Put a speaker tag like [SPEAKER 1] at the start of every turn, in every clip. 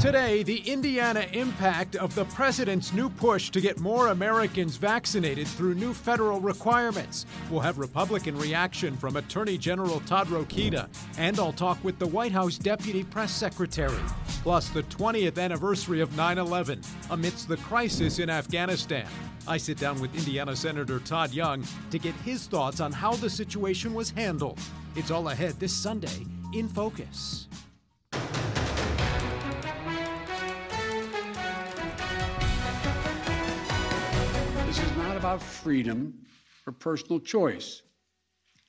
[SPEAKER 1] Today, the Indiana impact of the president's new push to get more Americans vaccinated through new federal requirements. We'll have Republican reaction from Attorney General Todd Rokita, and I'll talk with the White House Deputy Press Secretary. Plus, the 20th anniversary of 9 11 amidst the crisis in Afghanistan. I sit down with Indiana Senator Todd Young to get his thoughts on how the situation was handled. It's all ahead this Sunday in Focus.
[SPEAKER 2] About freedom or personal choice.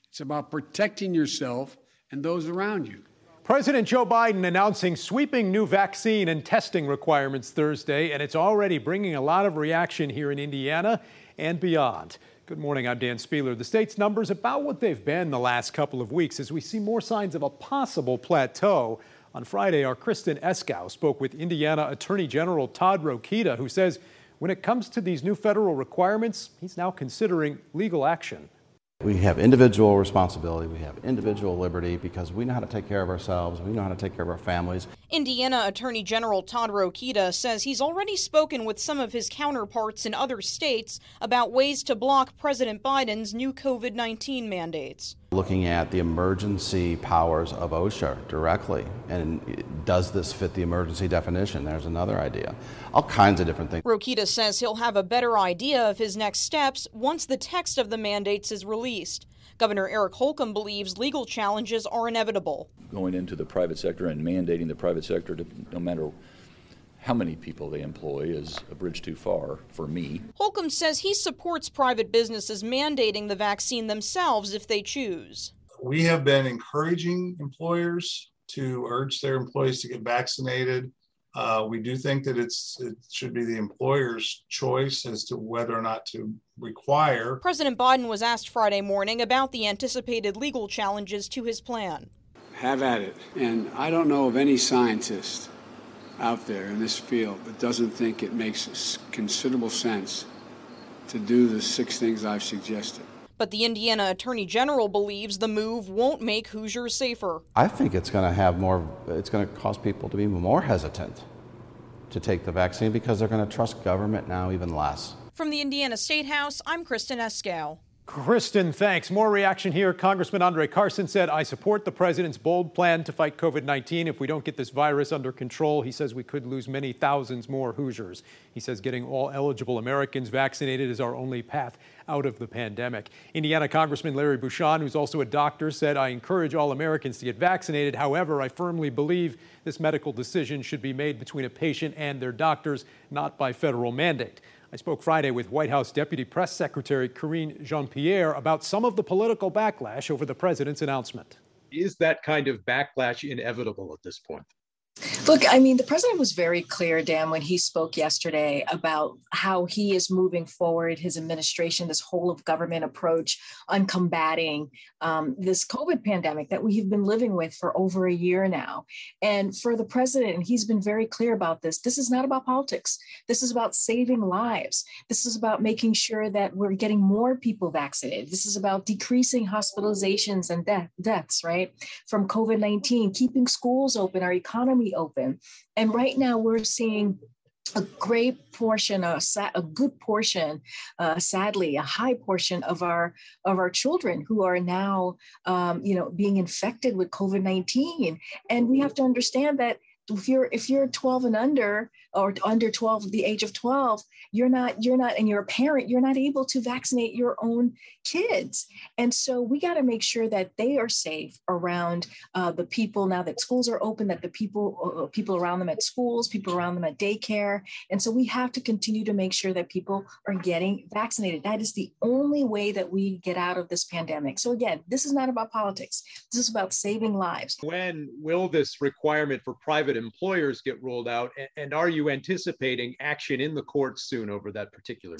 [SPEAKER 2] It's about protecting yourself and those around you.
[SPEAKER 1] President Joe Biden announcing sweeping new vaccine and testing requirements Thursday, and it's already bringing a lot of reaction here in Indiana and beyond. Good morning, I'm Dan Spehler. The state's numbers about what they've been the last couple of weeks as we see more signs of a possible plateau. On Friday, our Kristen Eskow spoke with Indiana Attorney General Todd Rokita, who says when it comes to these new federal requirements, he's now considering legal action.
[SPEAKER 3] We have individual responsibility, we have individual liberty because we know how to take care of ourselves, we know how to take care of our families.
[SPEAKER 4] Indiana Attorney General Todd Rokita says he's already spoken with some of his counterparts in other states about ways to block President Biden's new COVID 19 mandates.
[SPEAKER 3] Looking at the emergency powers of OSHA directly, and does this fit the emergency definition? There's another idea. All kinds of different things.
[SPEAKER 4] Rokita says he'll have a better idea of his next steps once the text of the mandates is released. Governor Eric Holcomb believes legal challenges are inevitable.
[SPEAKER 5] Going into the private sector and mandating the private sector to no matter how many people they employ is a bridge too far for me.
[SPEAKER 4] Holcomb says he supports private businesses mandating the vaccine themselves if they choose.
[SPEAKER 6] We have been encouraging employers to urge their employees to get vaccinated. Uh, we do think that it's it should be the employer's choice as to whether or not to require.
[SPEAKER 4] President Biden was asked Friday morning about the anticipated legal challenges to his plan.
[SPEAKER 2] Have at it. And I don't know of any scientist out there in this field that doesn't think it makes considerable sense to do the six things I've suggested.
[SPEAKER 4] But the Indiana Attorney General believes the move won't make Hoosiers safer.
[SPEAKER 3] I think it's going to have more, it's going to cause people to be more hesitant to take the vaccine because they're going to trust government now even less.
[SPEAKER 4] From the Indiana State House, I'm Kristen Eskow.
[SPEAKER 1] Kristen, thanks. More reaction here. Congressman Andre Carson said, I support the president's bold plan to fight COVID 19. If we don't get this virus under control, he says we could lose many thousands more Hoosiers. He says getting all eligible Americans vaccinated is our only path out of the pandemic. Indiana Congressman Larry Bucshon, who's also a doctor, said, I encourage all Americans to get vaccinated. However, I firmly believe this medical decision should be made between a patient and their doctors, not by federal mandate. I spoke Friday with White House Deputy Press Secretary Karine Jean Pierre about some of the political backlash over the president's announcement.
[SPEAKER 7] Is that kind of backlash inevitable at this point?
[SPEAKER 8] Look, I mean, the president was very clear, Dan, when he spoke yesterday about how he is moving forward his administration, this whole of government approach on combating um, this COVID pandemic that we have been living with for over a year now. And for the president, he's been very clear about this, this is not about politics. This is about saving lives. This is about making sure that we're getting more people vaccinated. This is about decreasing hospitalizations and death, deaths, right, from COVID 19, keeping schools open, our economy open. And right now we're seeing a great portion, a, a good portion, uh, sadly, a high portion of our of our children who are now, um, you know, being infected with COVID nineteen, and we have to understand that if you're if you're 12 and under or under 12 the age of 12 you're not you're not and you're a parent you're not able to vaccinate your own kids. And so we got to make sure that they are safe around uh, the people now that schools are open that the people uh, people around them at schools people around them at daycare. And so we have to continue to make sure that people are getting vaccinated. That is the only way that we get out of this pandemic. So again this is not about politics. This is about saving lives.
[SPEAKER 7] When will this requirement for private employers get rolled out? And are you anticipating action in the courts soon over that particular?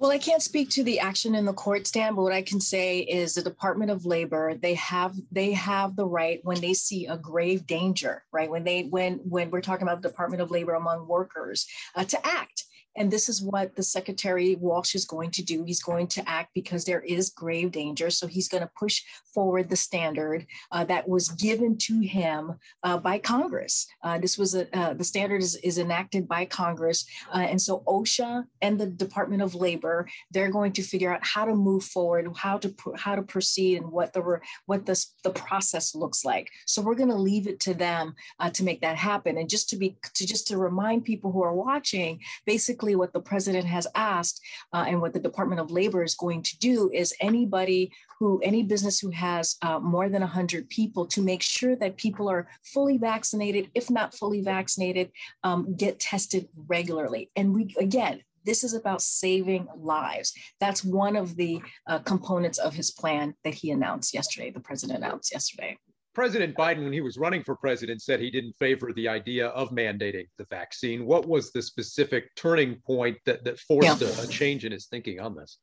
[SPEAKER 8] Well, I can't speak to the action in the court stand, but what I can say is the Department of Labor they have they have the right when they see a grave danger, right? When they when when we're talking about the Department of Labor among workers uh, to act And this is what the Secretary Walsh is going to do. He's going to act because there is grave danger. So he's going to push forward the standard uh, that was given to him uh, by Congress. Uh, this was a, uh, the standard is, is enacted by Congress. Uh, and so OSHA and the Department of Labor, they're going to figure out how to move forward, how to how to proceed and what the what the, the process looks like. So we're going to leave it to them uh, to make that happen. And just to be to just to remind people who are watching, basically what the president has asked uh, and what the Department of Labor is going to do is anybody who, any business who has uh, more than 100 people to make sure that people are fully vaccinated, if not fully vaccinated, um, get tested regularly. And we, again, this is about saving lives. That's one of the uh, components of his plan that he announced yesterday, the president announced yesterday.
[SPEAKER 7] President Biden, when he was running for president, said he didn't favor the idea of mandating the vaccine. What was the specific turning point that, that forced yeah. a, a, change in his thinking on this?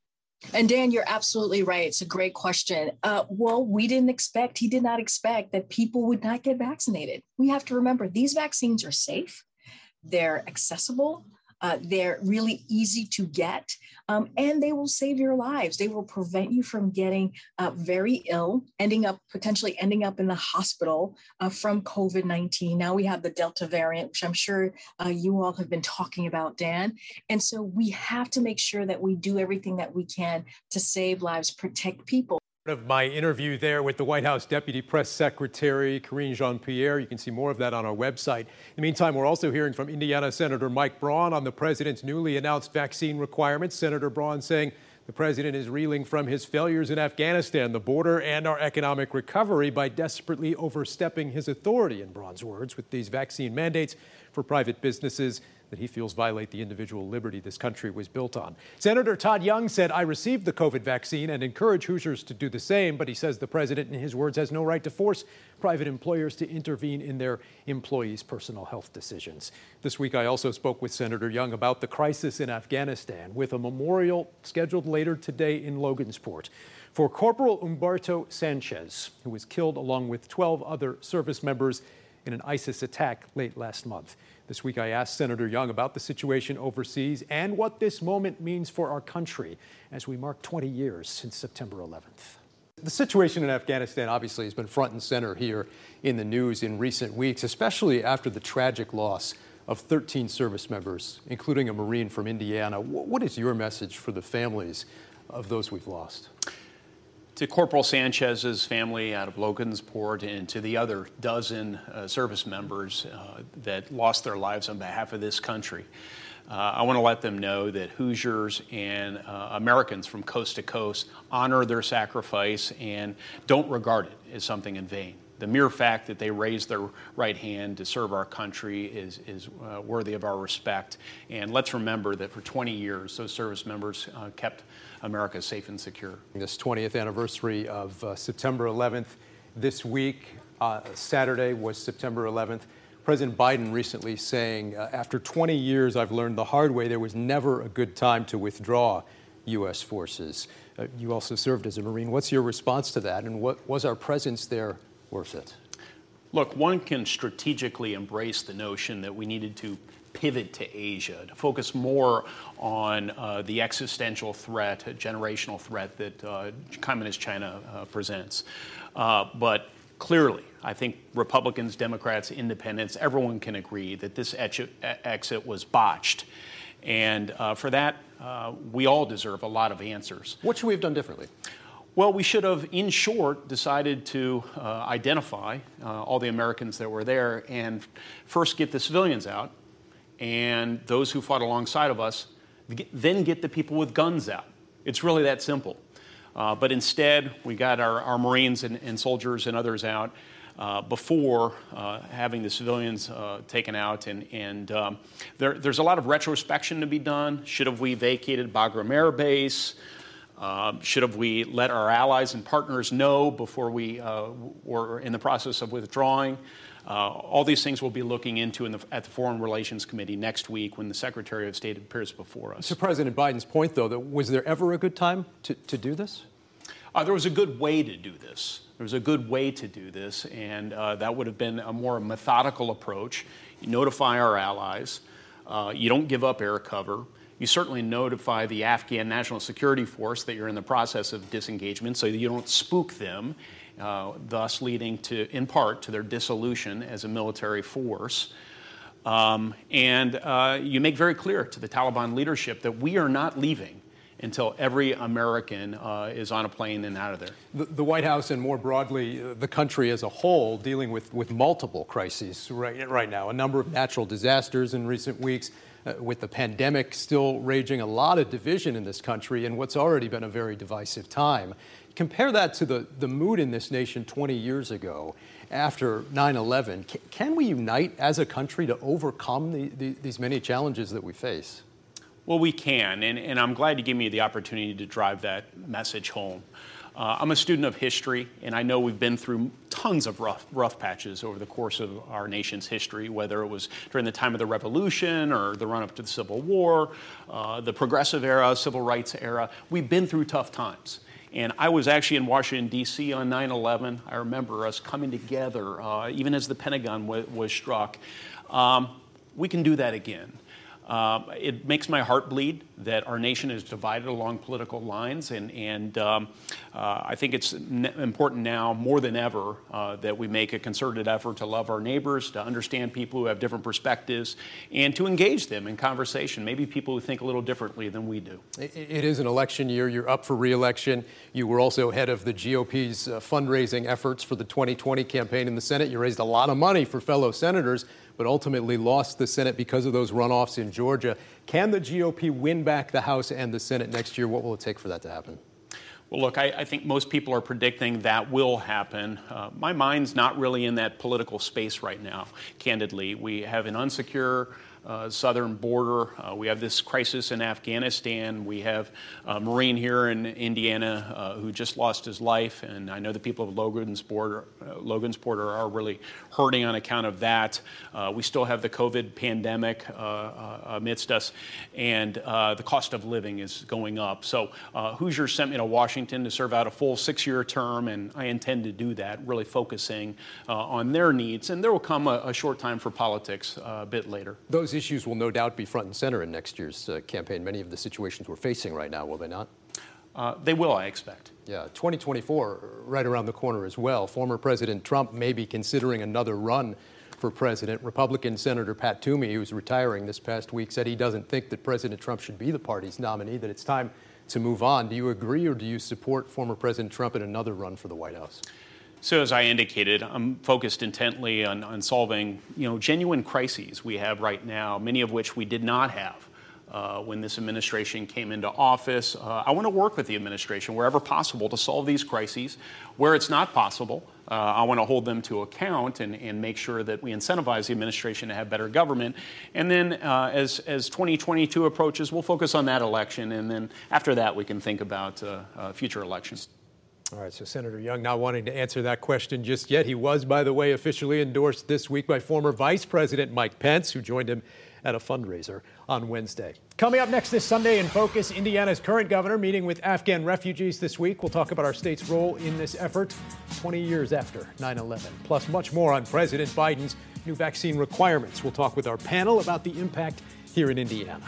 [SPEAKER 8] And Dan, you're absolutely right. It's a great question. Uh, well, we didn't expect, he did not expect that people would not get vaccinated. We have to remember these vaccines are safe, they're accessible, uh, they're really easy to get, um, and they will save your lives. They will prevent you from getting uh, very ill, ending up potentially ending up in the hospital uh, from COVID 19. Now we have the Delta variant, which I'm sure uh, you all have been talking about, Dan. And so we have to make sure that we do everything that we can to save lives, protect people
[SPEAKER 1] of my interview there with the White House Deputy Press Secretary Karine Jean-Pierre. You can see more of that on our website. In the meantime, we're also hearing from Indiana Senator Mike Braun on the president's newly announced vaccine requirements. Senator Braun saying the president is reeling from his failures in Afghanistan, the border, and our economic recovery by desperately overstepping his authority, in Braun's words, with these vaccine mandates for private businesses that he feels violate the individual liberty this country was built on. Senator Todd Young said, I received the COVID vaccine and encourage Hoosiers to do the same, but he says the president, in his words, has no right to force private employers to intervene in their employees' personal health decisions. This week, I also spoke with Senator Young about the crisis in Afghanistan with a memorial scheduled later today in Logansport for Corporal Humberto Sanchez, who was killed along with 12 other service members in an ISIS attack late last month. This week, I asked Senator Young about the situation overseas and what this moment means for our country as we mark 20 years since September 11th. The situation in Afghanistan obviously has been front and center here in the news in recent weeks, especially after the tragic loss of 13 service members, including a Marine from Indiana. What is your message for the families of those we've lost?
[SPEAKER 9] To Corporal Sanchez's family out of Logansport and to the other dozen uh, service members uh, that lost their lives on behalf of this country. Uh, I want to let them know that Hoosiers and uh, Americans from coast to coast honor their sacrifice and don't regard it as something in vain the mere fact that they raised their right hand to serve our country is, is uh, worthy of our respect. And let's remember that for 20 years, those service members uh, kept America safe and secure.
[SPEAKER 1] This 20th anniversary of uh, September 11th, this week, uh, Saturday was September 11th. President Biden recently saying, uh, after 20 years, I've learned the hard way there was never a good time to withdraw U.S. forces. Uh, you also served as a Marine. What's your response to that? And what was our presence there worth it?
[SPEAKER 9] Look, one can strategically embrace the notion that we needed to pivot to Asia, to focus more on uh, the existential threat, a generational threat that uh, Communist China uh, presents. Uh, but clearly, I think Republicans, Democrats, independents, everyone can agree that this exit was botched. And uh, for that, uh, we all deserve a lot of answers.
[SPEAKER 1] What should we have done differently?
[SPEAKER 9] Well, we should have, in short, decided to uh, identify uh, all the Americans that were there and first get the civilians out and those who fought alongside of us, then get the people with guns out. It's really that simple. Uh, but instead, we got our, our Marines and, and, soldiers and others out uh, before uh, having the civilians uh, taken out. And, and um, there, there's a lot of retrospection to be done. Should have we vacated Bagram Air Base? Uh, should have we let our allies and partners know before we uh, were in the process of withdrawing? Uh, all these things we'll be looking into the, at the Foreign Relations Committee next week when the Secretary of State appears before us.
[SPEAKER 1] To President Biden's point, though, that was there ever a good time to, to do this?
[SPEAKER 9] Uh, there was a good way to do this. There was a good way to do this, and uh, that would have been a more methodical approach. You notify our allies. Uh, you don't give up air cover. You certainly notify the Afghan National Security Force that you're in the process of disengagement so you don't spook them, uh, thus leading to, in part, to their dissolution as a military force. Um, and uh, you make very clear to the Taliban leadership that we are not leaving until every American uh, is on a plane and out of there.
[SPEAKER 1] The, the White House and more broadly uh, the country as a whole dealing with, with multiple crises right, right now, a number of natural disasters in recent weeks. Uh, with the pandemic still raging, a lot of division in this country in what's already been a very divisive time. Compare that to the, the mood in this nation 20 years ago after 9 11. Can we unite as a country to overcome the, the, these many challenges that we face?
[SPEAKER 9] Well, we can, and, and I'm glad you gave me the opportunity to drive that message home. Uh, I'm a student of history, and I know we've been through tons of rough, rough patches over the course of our nation's history, whether it was during the time of the Revolution or the run up to the Civil War, uh, the Progressive era, Civil Rights era. We've been through tough times. And I was actually in Washington, D.C. on 9 11. I remember us coming together, uh, even as the Pentagon w- was struck. Um, we can do that again. Uh, it makes my heart bleed that our nation is divided along political lines, and, and um, uh, I think it's ne- important now more than ever uh, that we make a concerted effort to love our neighbors, to understand people who have different perspectives, and to engage them in conversation. Maybe people who think a little differently than we do.
[SPEAKER 1] it, it is an election year. You're up for reelection. You were also head of the GOP's uh, fundraising efforts for the 2020 campaign in the Senate. You raised a lot of money for fellow senators but ultimately lost the Senate because of those runoffs in Georgia. Can the GOP win back the House and the Senate next year? What will it take for that to happen?
[SPEAKER 9] Well, look, I, I, think most people are predicting that will happen. Uh, my mind's not really in that political space right now, candidly. We have an unsecure uh, southern border. Uh, we have this crisis in Afghanistan. We have a Marine here in Indiana uh, who just lost his life, and I know the people of Logansport, uh, are, are really hurting on account of that. Uh, we still have the COVID pandemic uh, amidst us, and the cost of living is going up. So Hoosier sent me to Washington to serve out a full six-year term, and I intend to do that, really focusing on their needs. And there will come a, a short time for politics a bit later.
[SPEAKER 1] Those issues will no doubt be front and center in next year's uh, campaign. Many of the situations we're facing right now, will they not?
[SPEAKER 9] Uh, they will, I expect.
[SPEAKER 1] Yeah, 2024 right around the corner as well. Former President Trump may be considering another run for president. Republican Senator Pat Toomey, who's retiring this past week, said he doesn't think that President Trump should be the party's nominee, that it's time to move on. Do you agree or do you support former President Trump in another run for the White House?
[SPEAKER 9] So, as I indicated, I'm focused intently on, on solving you know, genuine crises we have right now, many of which we did not have. Uh, when this administration came into office. Uh, I want to work with the administration wherever possible to solve these crises. Where it's not possible, uh, I want to hold them to account and, and make sure that we incentivize the administration to have better government. And then uh, as, as 2022 approaches, we'll focus on that election. And then after that, we can think about uh, uh, future elections.
[SPEAKER 1] All right, so Senator Young not wanting to answer that question just yet. He was, by the way, officially endorsed this week by former Vice President Mike Pence, who joined him at a fundraiser on Wednesday. Coming up next this Sunday in Focus, Indiana's current governor meeting with Afghan refugees this week. We'll talk about our state's role in this effort 20 years after 9 11. Plus, much more on President Biden's new vaccine requirements. We'll talk with our panel about the impact here in Indiana.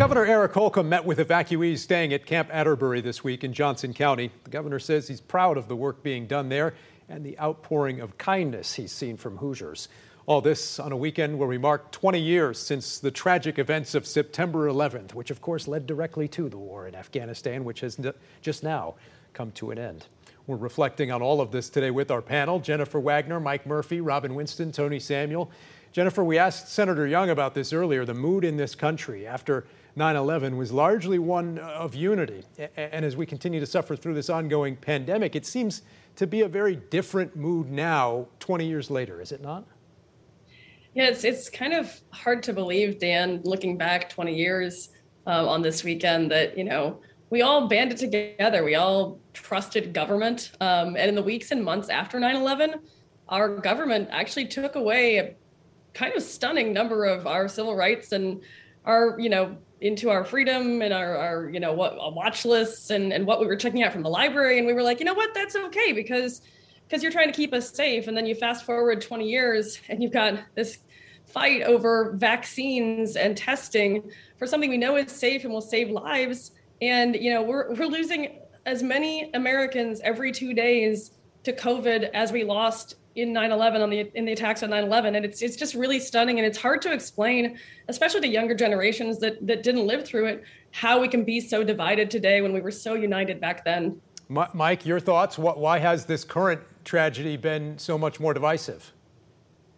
[SPEAKER 1] Governor Eric Holcomb met with evacuees staying at Camp Atterbury this week in Johnson County. The governor says he's proud of the work being done there and the outpouring of kindness he's seen from Hoosiers. All this on a weekend where we mark 20 years since the tragic events of September 11th, which of course led directly to the war in Afghanistan, which has just now come to an end. We're reflecting on all of this today with our panel Jennifer Wagner, Mike Murphy, Robin Winston, Tony Samuel. Jennifer, we asked Senator Young about this earlier. The mood in this country after 9 11 was largely one of unity. And as we continue to suffer through this ongoing pandemic, it seems to be a very different mood now, 20 years later, is it not?
[SPEAKER 10] Yeah, it's, it's kind of hard to believe, Dan, looking back 20 years um, on this weekend, that, you know, we all banded together. We all trusted government. Um, and in the weeks and months after 9 11, our government actually took away a kind of stunning number of our civil rights and our you know into our freedom and our, our you know what uh, watch lists and, and what we were checking out from the library. And we were like you know what? That's okay because because you're trying to keep us safe. And then you fast forward 20 years and you've got this fight over vaccines and testing for something we know is safe and will save lives. And you know, we're we're losing as many Americans every two days to COVID as we lost in 9/11 on the in the attacks on 9/11 and it's it's just really stunning and it's hard to explain especially to younger generations that that didn't live through it how we can be so divided today when we were so united back then.
[SPEAKER 1] Mike, your thoughts? what, Why has this current tragedy been so much more divisive?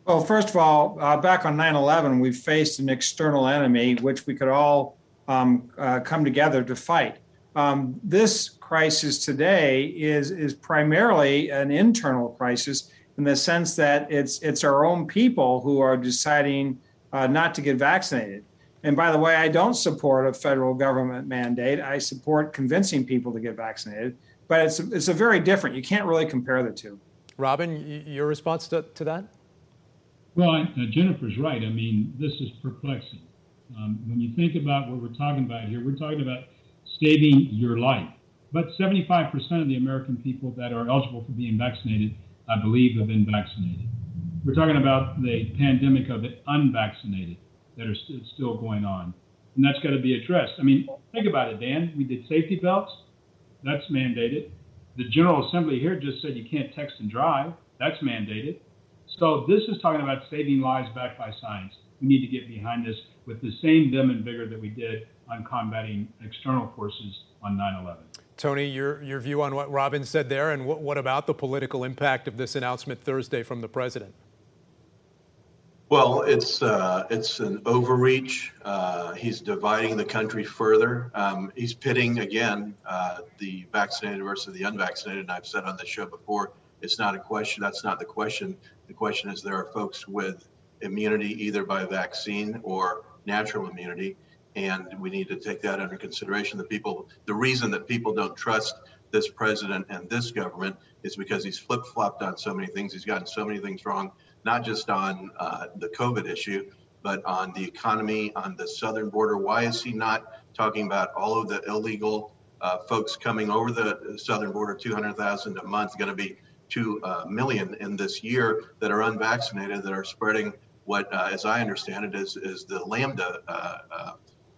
[SPEAKER 11] Well, first of all, uh, back on 9 11, we faced an external enemy which we could all um, uh, come together to fight. Um, this crisis today is, is primarily an internal crisis in the sense that it's it's our own people who are deciding uh, not to get vaccinated. And by the way, I don't support a federal government mandate. I support convincing people to get vaccinated, but it's it's a very different. You can't really compare the two.
[SPEAKER 1] Robin, your response to, to that?
[SPEAKER 12] Well, uh, Jennifer's right. I mean, this is perplexing. Um, when you think about what we're talking about here, we're talking about saving your life. But 75% of the American people that are eligible for being vaccinated I believe, have been vaccinated. We're talking about the pandemic of the unvaccinated that are st- still going on. And that's got to be addressed. I mean, think about it, Dan. We did safety belts, that's mandated. The General Assembly here just said you can't text and drive, that's mandated. So this is talking about saving lives backed by science. We need to get behind this with the same vim and vigor that we did on combating external forces on 9 11.
[SPEAKER 1] Tony, your, your view on what Robin said there, and what, what about the political impact of this announcement Thursday from the president?
[SPEAKER 13] Well, it's uh, it's an overreach. Uh, he's dividing the country further. Um, he's pitting again uh, the vaccinated versus the unvaccinated. And I've said on the show before, it's not a question. That's not the question. The question is there are folks with immunity either by vaccine or natural immunity, and we need to take that under consideration. The people, the reason that people don't trust this president and this government is because he's flip flopped on so many things. He's gotten so many things wrong, not just on uh, the COVID issue, but on the economy, on the southern border. Why is he not talking about all of the illegal uh, folks coming over the southern border? 200,000 a month, going to be 2 uh, million in this year that are unvaccinated, that are spreading what, uh, as I understand it, is, is the Lambda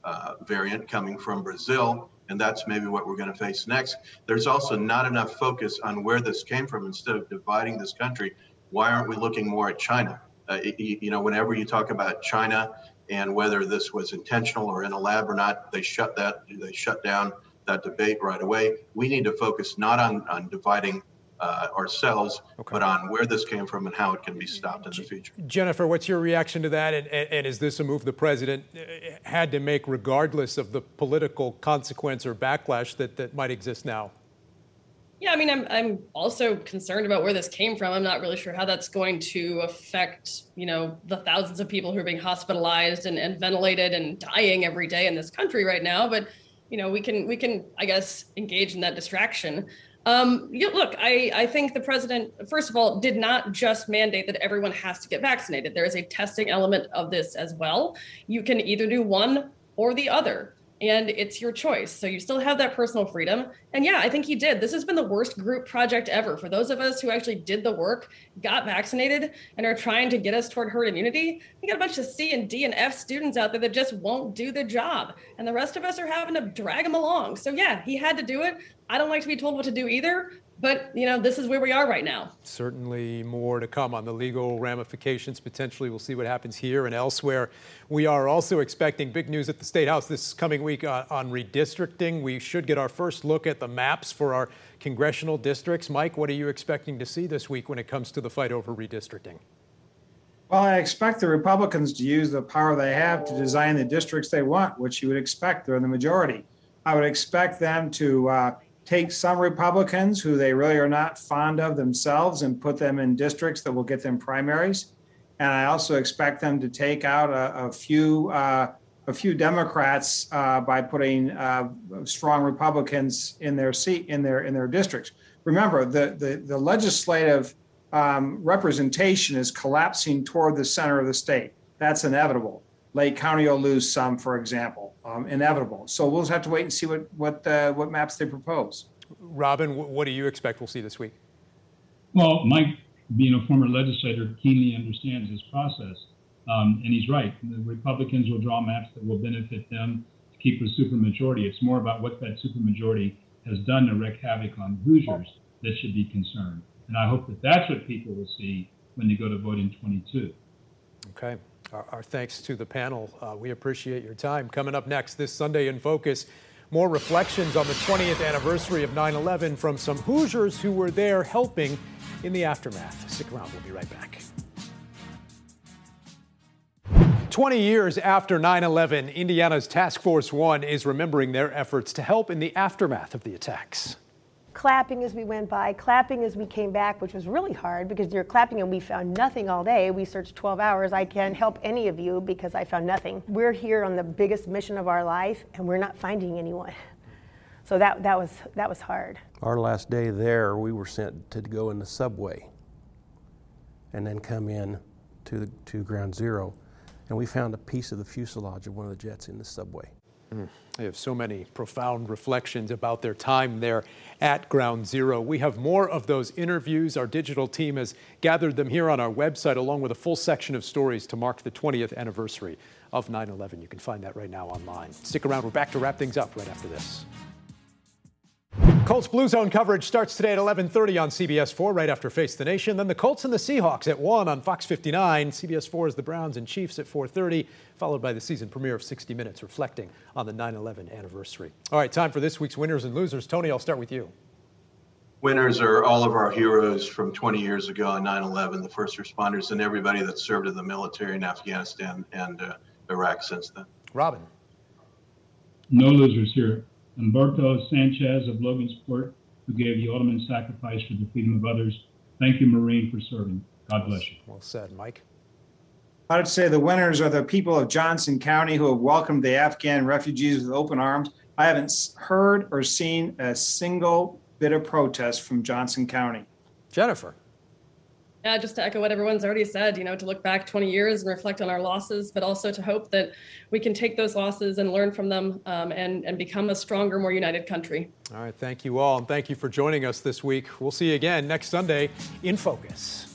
[SPEAKER 13] uh, variant coming from Brazil, and that's maybe what we're going to face next. There's also not enough focus on where this came from. Instead of dividing this country, why aren't we looking more at China? Uh, you know, whenever you talk about China and whether this was intentional or in a lab or not, they shut that they shut down that debate right away. We need to focus not on on dividing uh, ourselves, okay. but on where this came from and how it can be stopped in the future.
[SPEAKER 1] Jennifer, what's your reaction to that? And, and, and, is this a move the president uh, had to make regardless of the political consequence or backlash that, that might exist now?
[SPEAKER 10] Yeah, I mean, I'm, I'm also concerned about where this came from. I'm not really sure how that's going to affect, you know, the thousands of people who are being hospitalized and, and ventilated and dying every day in this country right now. But, you know, we can, we can, I guess, engage in that distraction. Um, know, look, I, I think the president, first of all, did not just mandate that everyone has to get vaccinated. There is a testing element of this as well. You can either do one or the other and it's your choice. So you still have that personal freedom. And yeah, I think he did. This has been the worst group project ever. For those of us who actually did the work, got vaccinated, and are trying to get us toward herd immunity, we got a bunch of C and D and F students out there that just won't do the job. And the rest of us are having to drag them along. So yeah, he had to do it. I don't like to be told what to do either, but you know this is where we are right now.
[SPEAKER 1] Certainly more to come on the legal ramifications potentially. We'll see what happens here and elsewhere. We are also expecting big news at the state house this coming week uh, on redistricting. We should get our first look at the maps for our congressional districts. Mike what are you expecting to see this week when it comes to the fight over redistricting?
[SPEAKER 11] Well, I expect the Republicans to use the power they have to design the districts they want, which you would expect. They're in the majority. I would expect them to uh, take some Republicans who they really are not fond of themselves and put them in districts that will get them primaries. And I also expect them to take out a, a few uh, a few Democrats uh, by putting uh, strong Republicans in their seat in their in their districts. Remember, the the, the legislative um, representation is collapsing toward the center of the state. That's inevitable. Lake County will lose some, for example, um, inevitable. So we'll just have to wait and see what what uh, what maps they propose.
[SPEAKER 1] Robin, what do you expect we'll see this week?
[SPEAKER 12] Well, Mike, being a former legislator, keenly understands this process. Um, and he's right. The Republicans will draw maps that will benefit them to keep a supermajority. It's more about what that supermajority has done to wreak havoc on Hoosiers that should be concerned. And I hope that that's what people will see when they go to vote in 22.
[SPEAKER 1] Okay. Our, our thanks to the panel. Uh, we appreciate your time. Coming up next this Sunday in Focus, more reflections on the 20th anniversary of 9 11 from some Hoosiers who were there helping in the aftermath. Stick around, we'll be right back. 20 years after 9 11, Indiana's Task Force One is remembering their efforts to help in the aftermath of the attacks
[SPEAKER 14] clapping as we went by, clapping as we came back, which was really hard because you're clapping and we found nothing all day. We searched 12 hours. I can't help any of you because I found nothing. We're here on the biggest mission of our life and we're not finding anyone. So that, that, was, that was hard.
[SPEAKER 15] Our last day there, we were sent to go in the subway and then come in to, the, to ground zero. And we found a piece of the fuselage of one of the jets in the subway.
[SPEAKER 1] Mm. They have so many profound reflections about their time there at Ground Zero. We have more of those interviews. Our digital team has gathered them here on our website, along with a full section of stories to mark the 20th anniversary of 9 11. You can find that right now online. Stick around, we're back to wrap things up right after this. Colts Blue Zone coverage starts today at 11:30 on CBS 4 right after Face the Nation. Then the Colts and the Seahawks at 1 on Fox 59. CBS 4 is the Browns and Chiefs at 4:30, followed by the season premiere of 60 Minutes reflecting on the 9/11 anniversary. All right, time for this week's winners and losers. Tony, I'll start with you.
[SPEAKER 13] Winners are all of our heroes from 20 years ago on 9/11, the first responders and everybody that served in the military in Afghanistan and uh, Iraq since then.
[SPEAKER 1] Robin.
[SPEAKER 12] No losers here. Humberto Sanchez of Logansport, who gave the ultimate sacrifice for the freedom of others. Thank you, Marine, for serving. God bless you.
[SPEAKER 1] Well said, Mike.
[SPEAKER 11] I would say the winners are the people of Johnson County who have welcomed the Afghan refugees with open arms. I haven't heard or seen a single bit of protest from Johnson County.
[SPEAKER 1] Jennifer.
[SPEAKER 10] Yeah, just to echo what everyone's already said, you know, to look back 20 years and reflect on our losses, but also to hope that we can take those losses and learn from them um, and, and become a stronger, more united country.
[SPEAKER 1] All right. Thank you all. And thank you for joining us this week. We'll see you again next Sunday in Focus.